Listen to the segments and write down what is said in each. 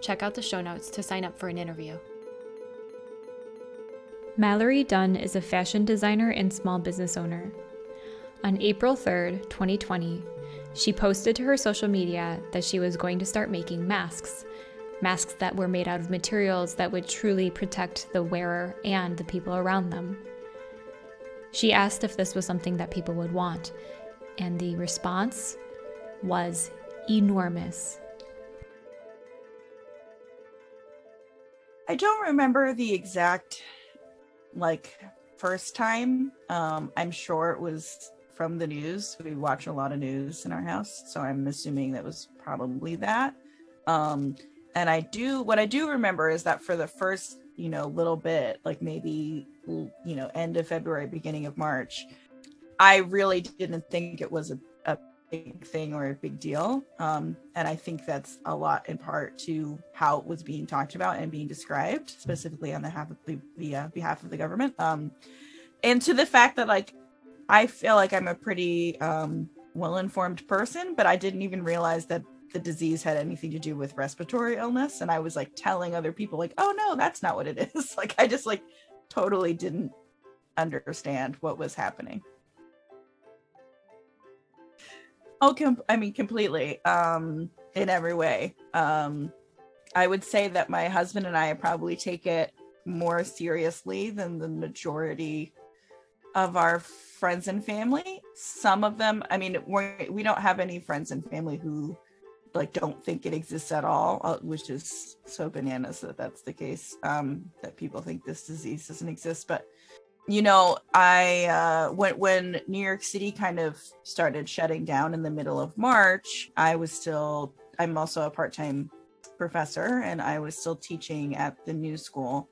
check out the show notes to sign up for an interview. Mallory Dunn is a fashion designer and small business owner. On April 3rd, 2020, she posted to her social media that she was going to start making masks. Masks that were made out of materials that would truly protect the wearer and the people around them. She asked if this was something that people would want, and the response was enormous. I don't remember the exact like first time. Um, I'm sure it was from the news. We watch a lot of news in our house, so I'm assuming that was probably that. Um, and I do what I do remember is that for the first, you know, little bit, like maybe you know, end of February, beginning of March, I really didn't think it was a, big thing or a big deal. Um, and I think that's a lot in part to how it was being talked about and being described, specifically on behalf of the, the uh, behalf of the government. Um, and to the fact that like I feel like I'm a pretty um, well-informed person, but I didn't even realize that the disease had anything to do with respiratory illness. And I was like telling other people, like, "Oh no, that's not what it is." like I just like totally didn't understand what was happening. Oh, com- I mean, completely. Um, in every way. Um, I would say that my husband and I probably take it more seriously than the majority of our friends and family. Some of them, I mean, we're, we don't have any friends and family who like don't think it exists at all, uh, which is so bananas that that's the case. Um, that people think this disease doesn't exist, but you know, I uh, when when New York City kind of started shutting down in the middle of March, I was still. I'm also a part-time professor, and I was still teaching at the new school,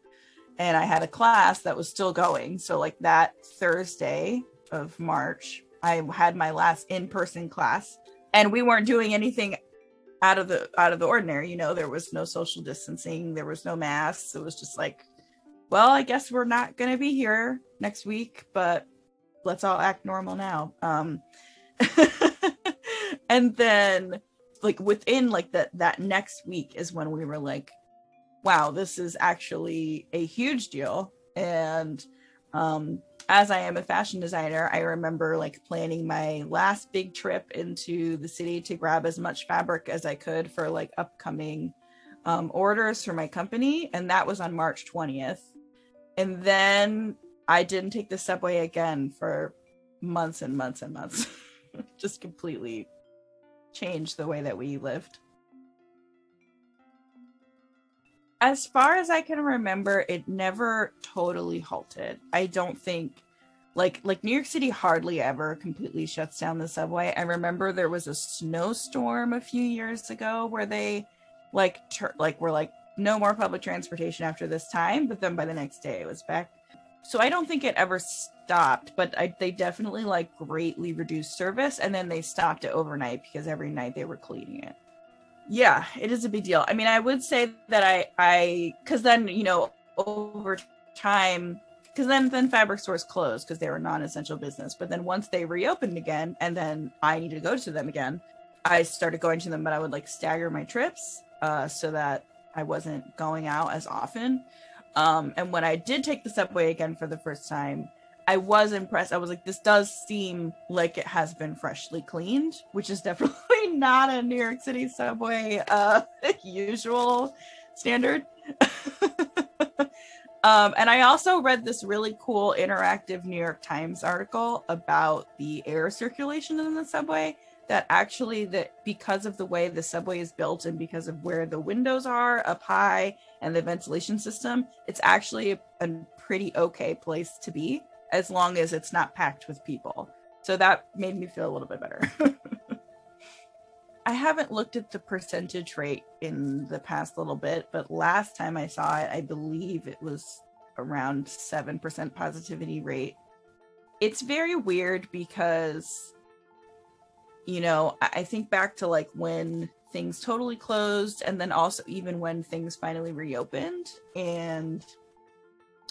and I had a class that was still going. So like that Thursday of March, I had my last in-person class, and we weren't doing anything out of the out of the ordinary. You know, there was no social distancing, there was no masks. It was just like well, I guess we're not going to be here next week, but let's all act normal now. Um, and then like within like that that next week is when we were like, wow, this is actually a huge deal. And um, as I am a fashion designer, I remember like planning my last big trip into the city to grab as much fabric as I could for like upcoming um, orders for my company. And that was on March 20th. And then I didn't take the subway again for months and months and months. Just completely changed the way that we lived. As far as I can remember, it never totally halted. I don't think like like New York City hardly ever completely shuts down the subway. I remember there was a snowstorm a few years ago where they like ter- like were like no more public transportation after this time, but then by the next day it was back so I don't think it ever stopped, but I, they definitely like greatly reduced service, and then they stopped it overnight because every night they were cleaning it. Yeah, it is a big deal. I mean, I would say that I, I, because then you know over time, because then then fabric stores closed because they were non-essential business. But then once they reopened again, and then I needed to go to them again, I started going to them, but I would like stagger my trips uh, so that I wasn't going out as often. Um, and when I did take the subway again for the first time, I was impressed. I was like, this does seem like it has been freshly cleaned, which is definitely not a New York City subway uh, usual standard. Um, and I also read this really cool interactive New York Times article about the air circulation in the subway. That actually, that because of the way the subway is built and because of where the windows are up high and the ventilation system, it's actually a, pretty okay place to be as long as it's not packed with people. So that made me feel a little bit better. I haven't looked at the percentage rate in the past little bit, but last time I saw it, I believe it was around 7% positivity rate. It's very weird because, you know, I think back to like when things totally closed and then also even when things finally reopened. And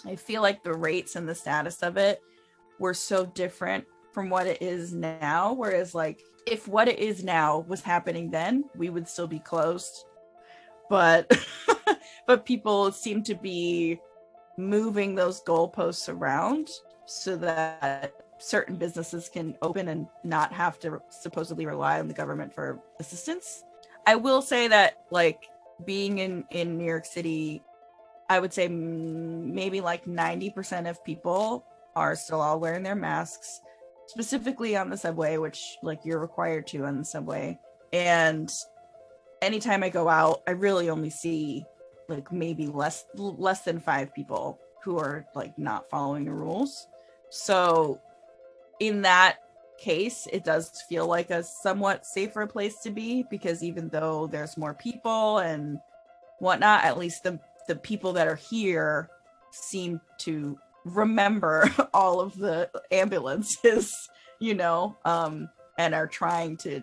I feel like the rates and the status of it were so different from what it is now. Whereas, like, if what it is now was happening then, we would still be closed. But but people seem to be moving those goalposts around so that certain businesses can open and not have to supposedly rely on the government for assistance. I will say that like being in in New York City, I would say maybe like 90% of people are still all wearing their masks specifically on the subway, which like you're required to on the subway. And anytime I go out, I really only see like maybe less less than five people who are like not following the rules. So in that case, it does feel like a somewhat safer place to be because even though there's more people and whatnot, at least the the people that are here seem to remember all of the ambulances, you know, um, and are trying to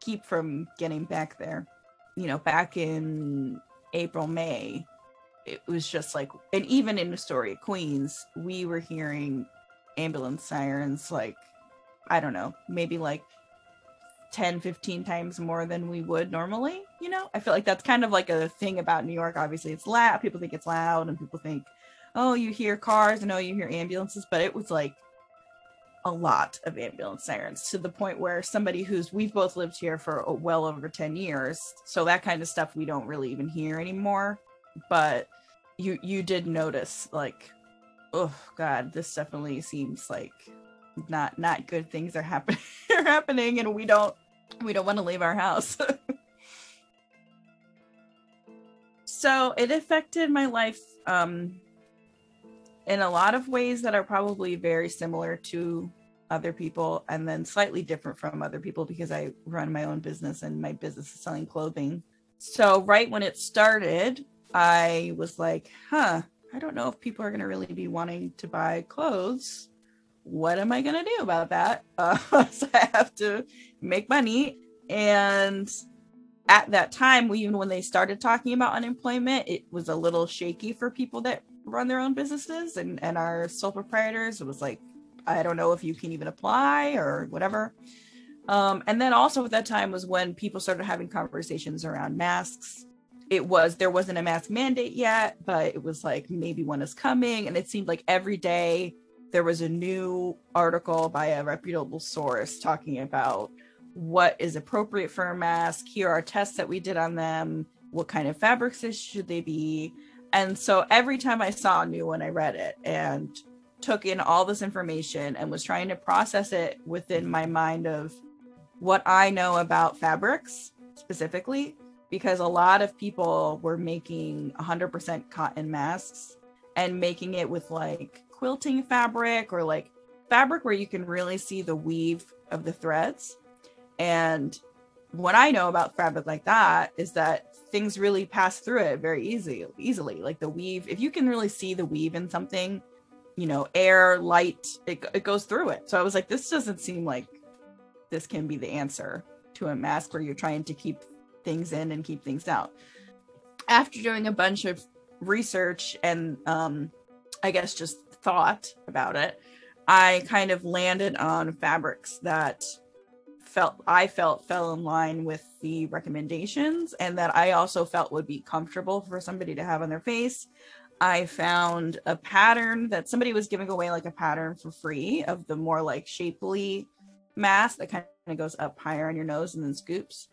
keep from getting back there. You know, back in April, May, it was just like, and even in Astoria, Queens, we were hearing ambulance sirens like, I don't know, maybe like 10, 15 times more than we would normally. You know, I feel like that's kind of like a thing about New York. Obviously, it's loud. People think it's loud, and people think oh, you hear cars and oh, you hear ambulances, but it was like a lot of ambulance sirens to the point where somebody who's we've both lived here for oh, well over 10 years so that kind of stuff we don't really even hear anymore but you you did notice like oh god this definitely seems like not not good things are happening are happening and we don't we don't want to leave our house so it affected my life um in a lot of ways that are probably very similar to other people and then slightly different from other people because I run my own business and my business is selling clothing. So, right when it started, I was like, huh, I don't know if people are going to really be wanting to buy clothes. What am I going to do about that? Uh, so, I have to make money. And at that time, even when they started talking about unemployment, it was a little shaky for people that run their own businesses and and are sole proprietors. It was like I don't know if you can even apply or whatever. Um, and then also at that time was when people started having conversations around masks. It was there wasn't a mask mandate yet, but it was like maybe one is coming, and it seemed like every day there was a new article by a reputable source talking about what is appropriate for a mask. Here are tests that we did on them. What kind of fabrics should they be? And so every time I saw a new one, I read it and took in all this information and was trying to process it within my mind of what I know about fabrics specifically, because a lot of people were making 100% cotton masks and making it with like quilting fabric or like fabric where you can really see the weave of the threads. And what I know about fabric like that is that things really pass through it very easy easily like the weave if you can really see the weave in something you know air light it, it goes through it so i was like this doesn't seem like this can be the answer to a mask where you're trying to keep things in and keep things out after doing a bunch of research and um i guess just thought about it i kind of landed on fabrics that felt I felt fell in line with the recommendations and that I also felt would be comfortable for somebody to have on their face. I found a pattern that somebody was giving away like a pattern for free of the more like shapely mask that kind of goes up higher on your nose and then scoops.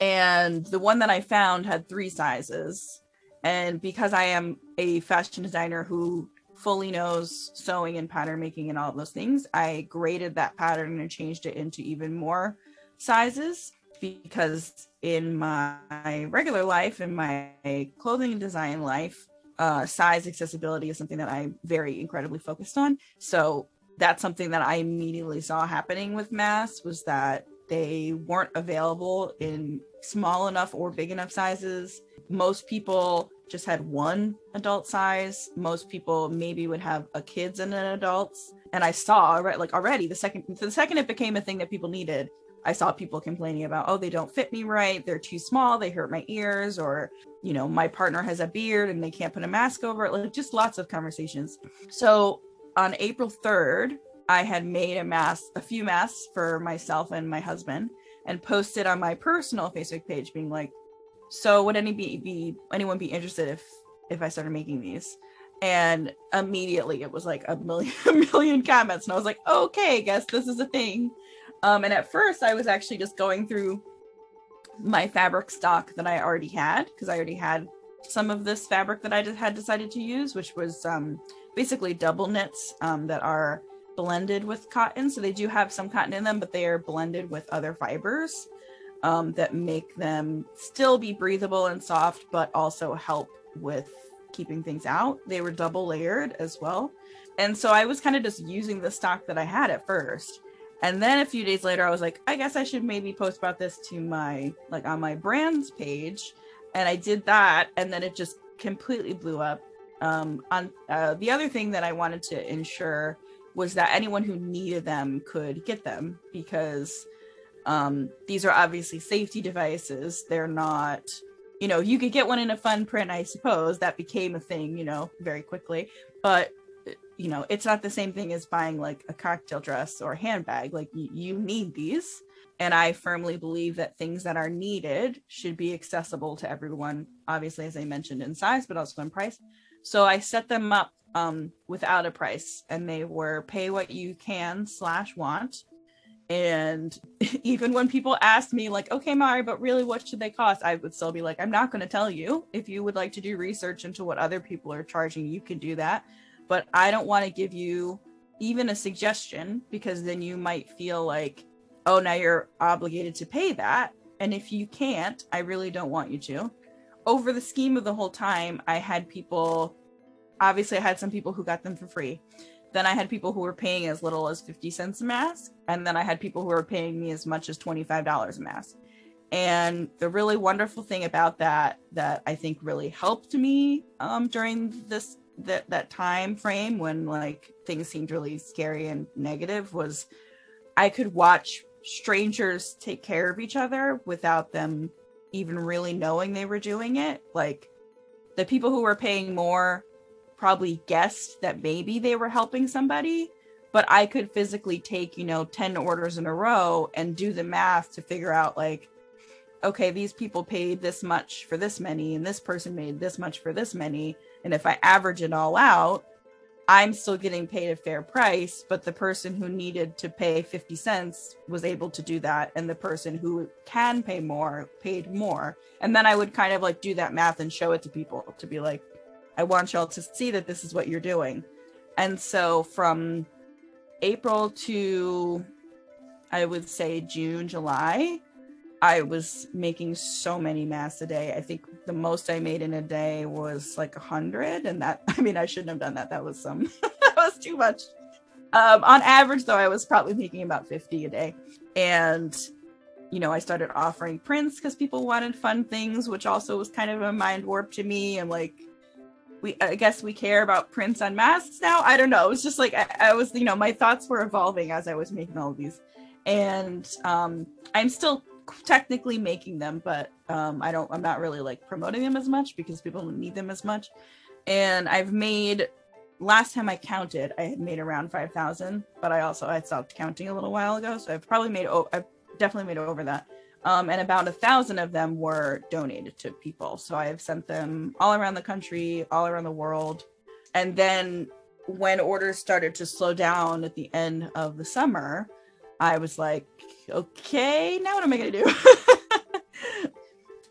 And the one that I found had three sizes and because I am a fashion designer who fully knows sewing and pattern making and all of those things, I graded that pattern and changed it into even more sizes because in my regular life, in my clothing design life, uh, size accessibility is something that I'm very incredibly focused on. So that's something that I immediately saw happening with mass was that they weren't available in small enough or big enough sizes. Most people just had one adult size. Most people maybe would have a kids and an adults. And I saw right like already the second the second it became a thing that people needed, I saw people complaining about, oh, they don't fit me right. They're too small. They hurt my ears. Or, you know, my partner has a beard and they can't put a mask over it. Like just lots of conversations. So on April 3rd, I had made a mask, a few masks for myself and my husband and posted on my personal Facebook page being like, so would any be, be anyone be interested if if I started making these? And immediately it was like a million a million comments. And I was like, okay, guess this is a thing. Um, and at first I was actually just going through my fabric stock that I already had because I already had some of this fabric that I had decided to use, which was um, basically double knits um, that are blended with cotton. So they do have some cotton in them, but they are blended with other fibers um, that make them still be breathable and soft, but also help with keeping things out. They were double layered as well. And so I was kind of just using the stock that I had at first. And then a few days later, I was like, I guess I should maybe post about this to my, like on my brands page. And I did that. And then it just completely blew up. Um, on uh, the other thing that I wanted to ensure was that anyone who needed them could get them because um, these are obviously safety devices. They're not, you know, you could get one in a fun print, I suppose. That became a thing, you know, very quickly. But, you know, it's not the same thing as buying like a cocktail dress or a handbag. Like, y- you need these. And I firmly believe that things that are needed should be accessible to everyone, obviously, as I mentioned, in size, but also in price. So I set them up um, without a price, and they were pay what you can slash want. And even when people asked me, like, okay, Mari, but really, what should they cost? I would still be like, I'm not going to tell you. If you would like to do research into what other people are charging, you can do that. But I don't want to give you even a suggestion because then you might feel like, oh, now you're obligated to pay that. And if you can't, I really don't want you to. Over the scheme of the whole time, I had people obviously I had some people who got them for free. Then I had people who were paying as little as 50 cents a mask. And then I had people who were paying me as much as $25 a mask. And the really wonderful thing about that, that I think really helped me um, during this that that time frame when like things seemed really scary and negative was I could watch strangers take care of each other without them even really knowing they were doing it. Like the people who were paying more probably guessed that maybe they were helping somebody but i could physically take you know 10 orders in a row and do the math to figure out like okay these people paid this much for this many and this person made this much for this many and if i average it all out i'm still getting paid a fair price but the person who needed to pay 50 cents was able to do that and the person who can pay more paid more. And then i would kind of like do that math and show it to people to be like I want y'all to see that this is what you're doing. And so from April to I would say June, July, I was making so many masks a day. I think the most I made in a day was like a hundred, and that I mean I shouldn't have done that. That was some that was too much. Um, on average, though, I was probably making about fifty a day, and you know I started offering prints because people wanted fun things, which also was kind of a mind warp to me. And like we I guess we care about prints on masks now. I don't know. It was just like I, I was, you know, my thoughts were evolving as I was making all of these. And um I'm still technically making them, but um I don't I'm not really like promoting them as much because people don't need them as much. And I've made last time I counted, I had made around 5,000, but I also I stopped counting a little while ago, so I've probably made oh I've definitely made over that um, and about a thousand of them were donated to people. So I have sent them all around the country, all around the world. And then when orders started to slow down at the end of the summer, I was like, okay, now what am I going to do?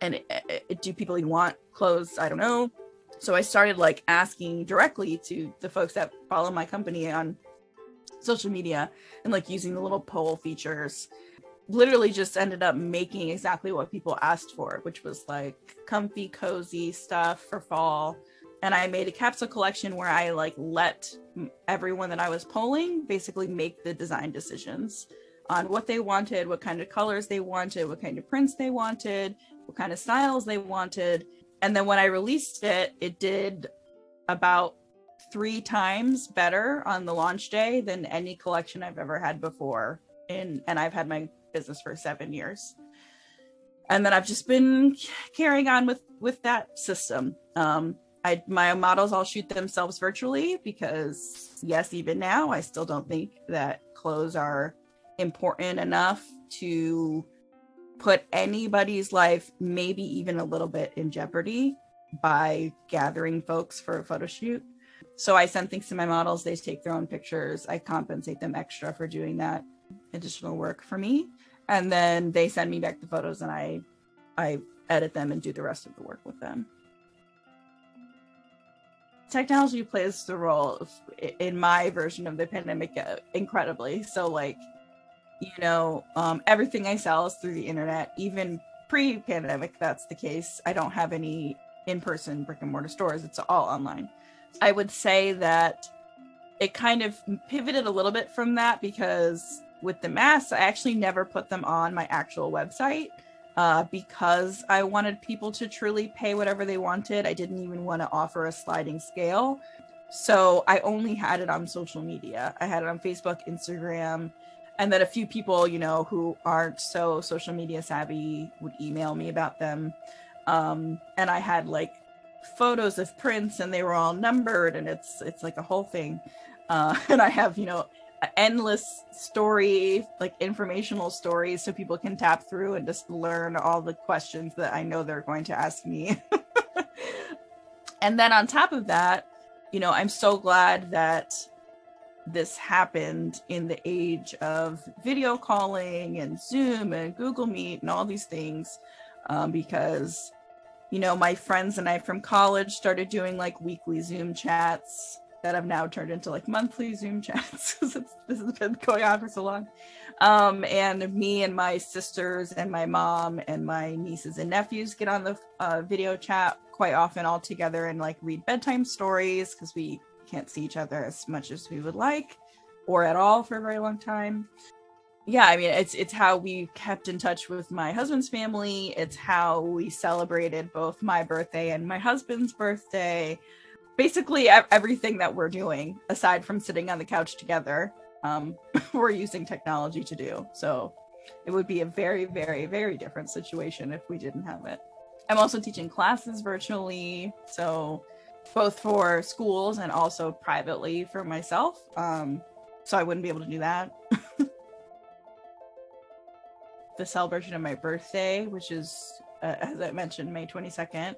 and it, it, do people even want clothes? I don't know. So I started like asking directly to the folks that follow my company on social media and like using the little poll features. Literally just ended up making exactly what people asked for, which was like comfy, cozy stuff for fall. And I made a capsule collection where I like let everyone that I was polling basically make the design decisions on what they wanted, what kind of colors they wanted, what kind of prints they wanted, what kind of styles they wanted. And then when I released it, it did about three times better on the launch day than any collection I've ever had before. In and I've had my business for seven years. And then I've just been carrying on with with that system. Um, I my models all shoot themselves virtually because yes, even now I still don't think that clothes are important enough to put anybody's life maybe even a little bit in jeopardy by gathering folks for a photo shoot. So I send things to my models, they take their own pictures. I compensate them extra for doing that additional work for me. And then they send me back the photos and I I edit them and do the rest of the work with them. Technology plays the role in my version of the pandemic uh, incredibly. So like you know, um, everything I sell is through the internet. Even pre-pandemic, that's the case. I don't have any in-person brick and mortar stores. It's all online. I would say that it kind of pivoted a little bit from that because with the masks, I actually never put them on my actual website uh, because I wanted people to truly pay whatever they wanted. I didn't even want to offer a sliding scale. So I only had it on social media. I had it on Facebook, Instagram, and then a few people you know who aren't so social media savvy would email me about them um, and i had like photos of prints and they were all numbered and it's it's like a whole thing uh, and i have you know endless story like informational stories so people can tap through and just learn all the questions that i know they're going to ask me. And then on top of that you know i'm so glad that this happened in the age of video calling and Zoom and Google Meet and all these things um, because, you know, my friends and I from college started doing like weekly Zoom chats that have now turned into like monthly Zoom chats this has been going on for so long. Um, and me and my sisters and my mom and my nieces and nephews get on the uh, video chat quite often all together and like read bedtime stories because we can't see each other as much as we would like or at all for a very long time. Yeah i mean it's it's how we kept in touch with my husband's family. It's how we celebrated both my birthday and my husband's birthday basically everything that we're doing aside from sitting on the couch together um, we're using technology to do so it would be a very very very different situation if we didn't have it i'm also teaching classes virtually so both for schools and also privately for myself. Um, so I wouldn't be able to do that. the celebration of my birthday, which is, uh, as I mentioned, May 22nd.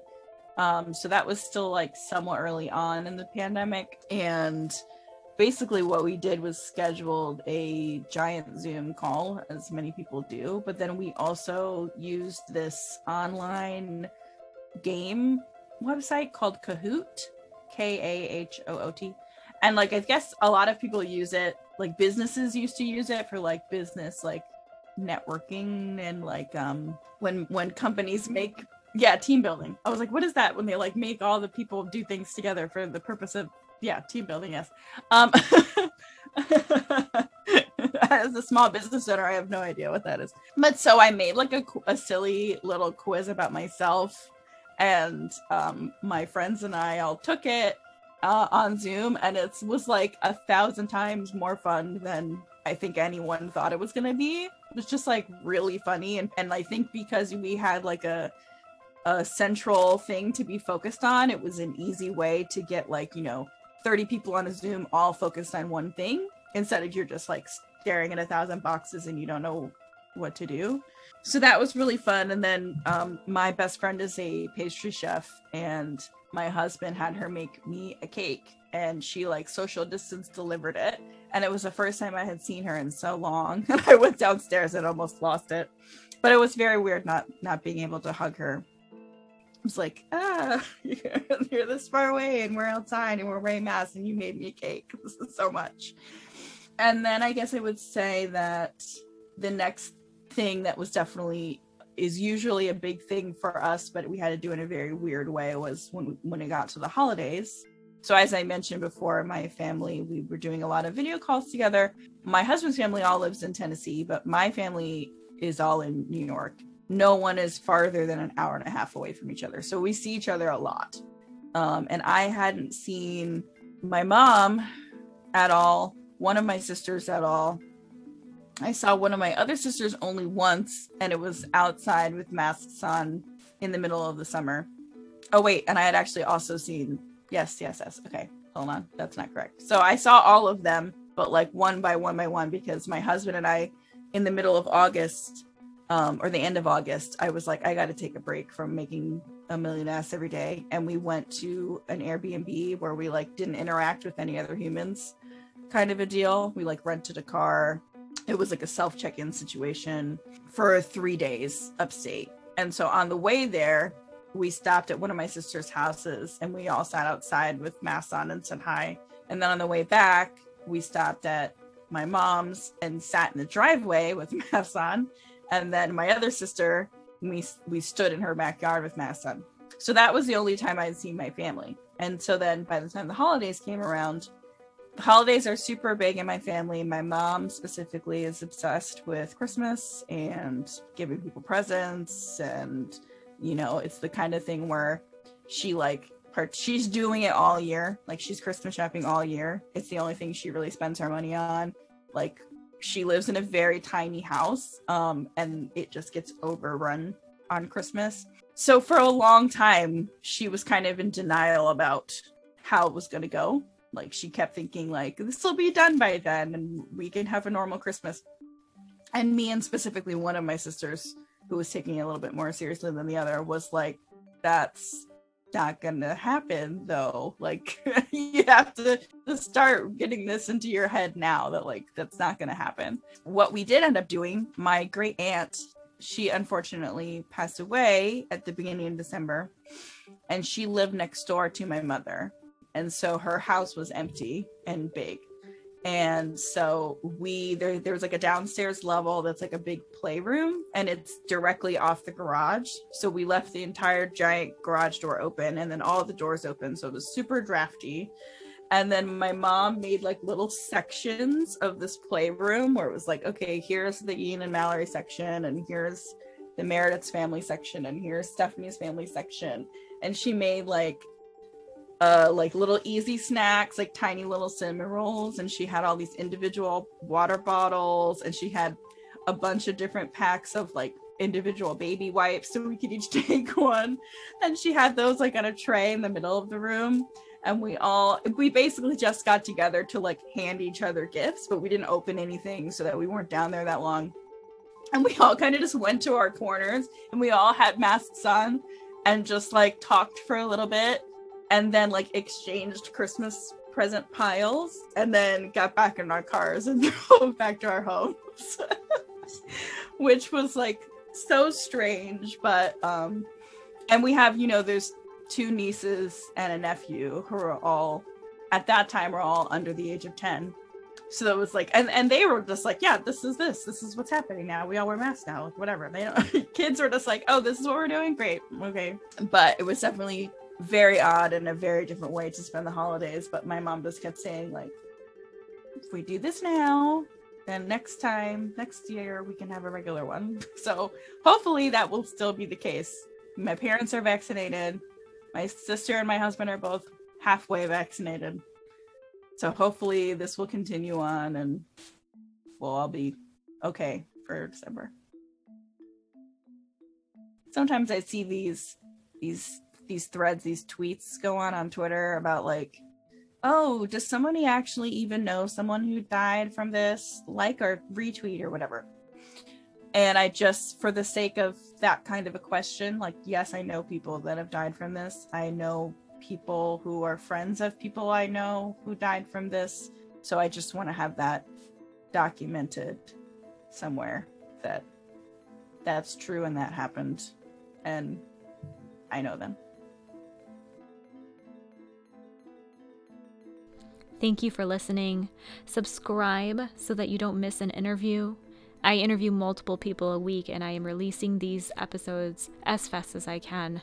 Um, so that was still like somewhat early on in the pandemic. And basically, what we did was scheduled a giant Zoom call, as many people do. But then we also used this online game website called Kahoot, K A H O O T. And like I guess a lot of people use it, like businesses used to use it for like business like networking and like um when when companies make yeah, team building. I was like, what is that when they like make all the people do things together for the purpose of yeah, team building, yes. Um as a small business owner, I have no idea what that is. But so I made like a, a silly little quiz about myself and um, my friends and I all took it uh, on Zoom, and it was like a thousand times more fun than I think anyone thought it was gonna be. It was just like really funny, and and I think because we had like a a central thing to be focused on, it was an easy way to get like you know 30 people on a Zoom all focused on one thing instead of you're just like staring at a thousand boxes and you don't know what to do. So that was really fun. And then um, my best friend is a pastry chef and my husband had her make me a cake and she like social distance delivered it. And it was the first time i had seen her in so long and i went downstairs and almost lost it. But it was very weird not not being able to hug her mom's like, ah, you're, you're this far away and we're outside and we're wearing masks and you made me a cake. This is so much. And then I guess I would say that the next thing that was definitely is usually a big thing for us, but we had to do in a very weird way was when when it got to the holidays. So as I mentioned before, my family we were doing a lot of video calls together. My husband's family all lives in Tennessee, but my family is all in New York. No one is farther than an hour and a half away from each other, so we see each other a lot. Um, and I hadn't seen my mom at all, one of my sisters at all, I saw one of my other sisters only once, and it was outside with masks on in the middle of the summer. Oh, wait, and I had actually also seen, yes, yes, yes. Okay, hold on. That's not correct. So I saw all of them, but like one by one by one, because my husband and I, in the middle of August, um, or the end of August, I was like, I got to take a break from making a million ass every day. And we went to an Airbnb where we like didn't interact with any other humans kind of a deal. We like rented a car it was like a self check in situation for three days upstate. And so on the way there, we stopped at one of my sister's houses and we all sat outside with masks on and said hi. And then on the way back, we stopped at my mom's and sat in the driveway with masks on. And then my other sister, we we stood in her backyard with masks on. So that was the only time I'd seen my family. And so then by the time the holidays came around, the holidays are super big in my family. My mom specifically is obsessed with Christmas and giving people presents and you know, it's the kind of thing where she like part she's doing it all year. Like she's Christmas shopping all year. It's the only thing she really spends her money on. Like she lives in a very tiny house um and it just gets overrun on Christmas. So for a long time she was kind of in denial about how it was going to go like she kept thinking like this will be done by then and we can have a normal Christmas. And me and specifically one of my sisters who was taking it a little bit more seriously than the other was like that's not gonna happen though. Like you have to, to start getting this into your head now that like that's not gonna happen. What we did end up doing my great aunt she unfortunately passed away at the beginning of december and she lived next door to my mother. And so her house was empty and big and so we there there's like a downstairs level that's like a big playroom and it's directly off the garage. So we left the entire giant garage door open and then all the doors open. So it was super drafty. And then my mom made like little sections of this playroom where it was like okay here's the ian and mallory section and here's the meredith's family section and here's stephanie's family section. And she made like uh like little easy snacks like tiny little cinnamon rolls and she had all these individual water bottles and she had a bunch of different packs of like individual baby wipes so we could each take one. And she had those like on a tray in the middle of the room and we all we basically just got together to like hand each other gifts but we didn't open anything so that we weren't down there that long. And we all kind of just went to our corners and we all had masks on and just like talked for a little bit and then like exchanged Christmas present piles and then got back in our cars and drove back to our homes. Which was like so strange, but um and we have, you know, there's two nieces and a nephew who are all at that time were all under the age of 10 so it was like and and they were just like yeah this is this. This is what's happening now. We all wear masks now. Like, whatever. They don't kids were just like oh this is what we're doing? Great. Okay. But it was definitely very odd and a very different way to spend the holidays. But my mom just kept saying, like, if we do this now, then next time, next year, we can have a regular one. So hopefully that will still be the case. My parents are vaccinated. My sister and my husband are both halfway vaccinated. So hopefully this will continue on and we'll all be okay for December. Sometimes I see these these these threads, these tweets go on on Twitter about like, oh, does somebody actually even know someone who died from this? Like or retweet or whatever. And I just, for the sake of that kind of a question, like, yes, I know people that have died from this. I know people who are friends of people I know who died from this. So I just want to have that documented somewhere that that's true and that happened. And I know them. Thank you for listening. Subscribe so that you don't miss an interview. I interview multiple people a week and I am releasing these episodes as fast as I can.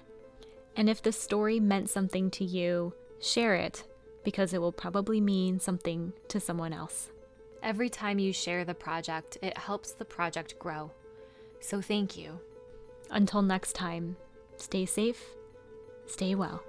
And if the story meant something to you, share it because it will probably mean something to someone else. Every time you share the project, it helps the project grow. So thank you. Until next time, stay safe, stay well.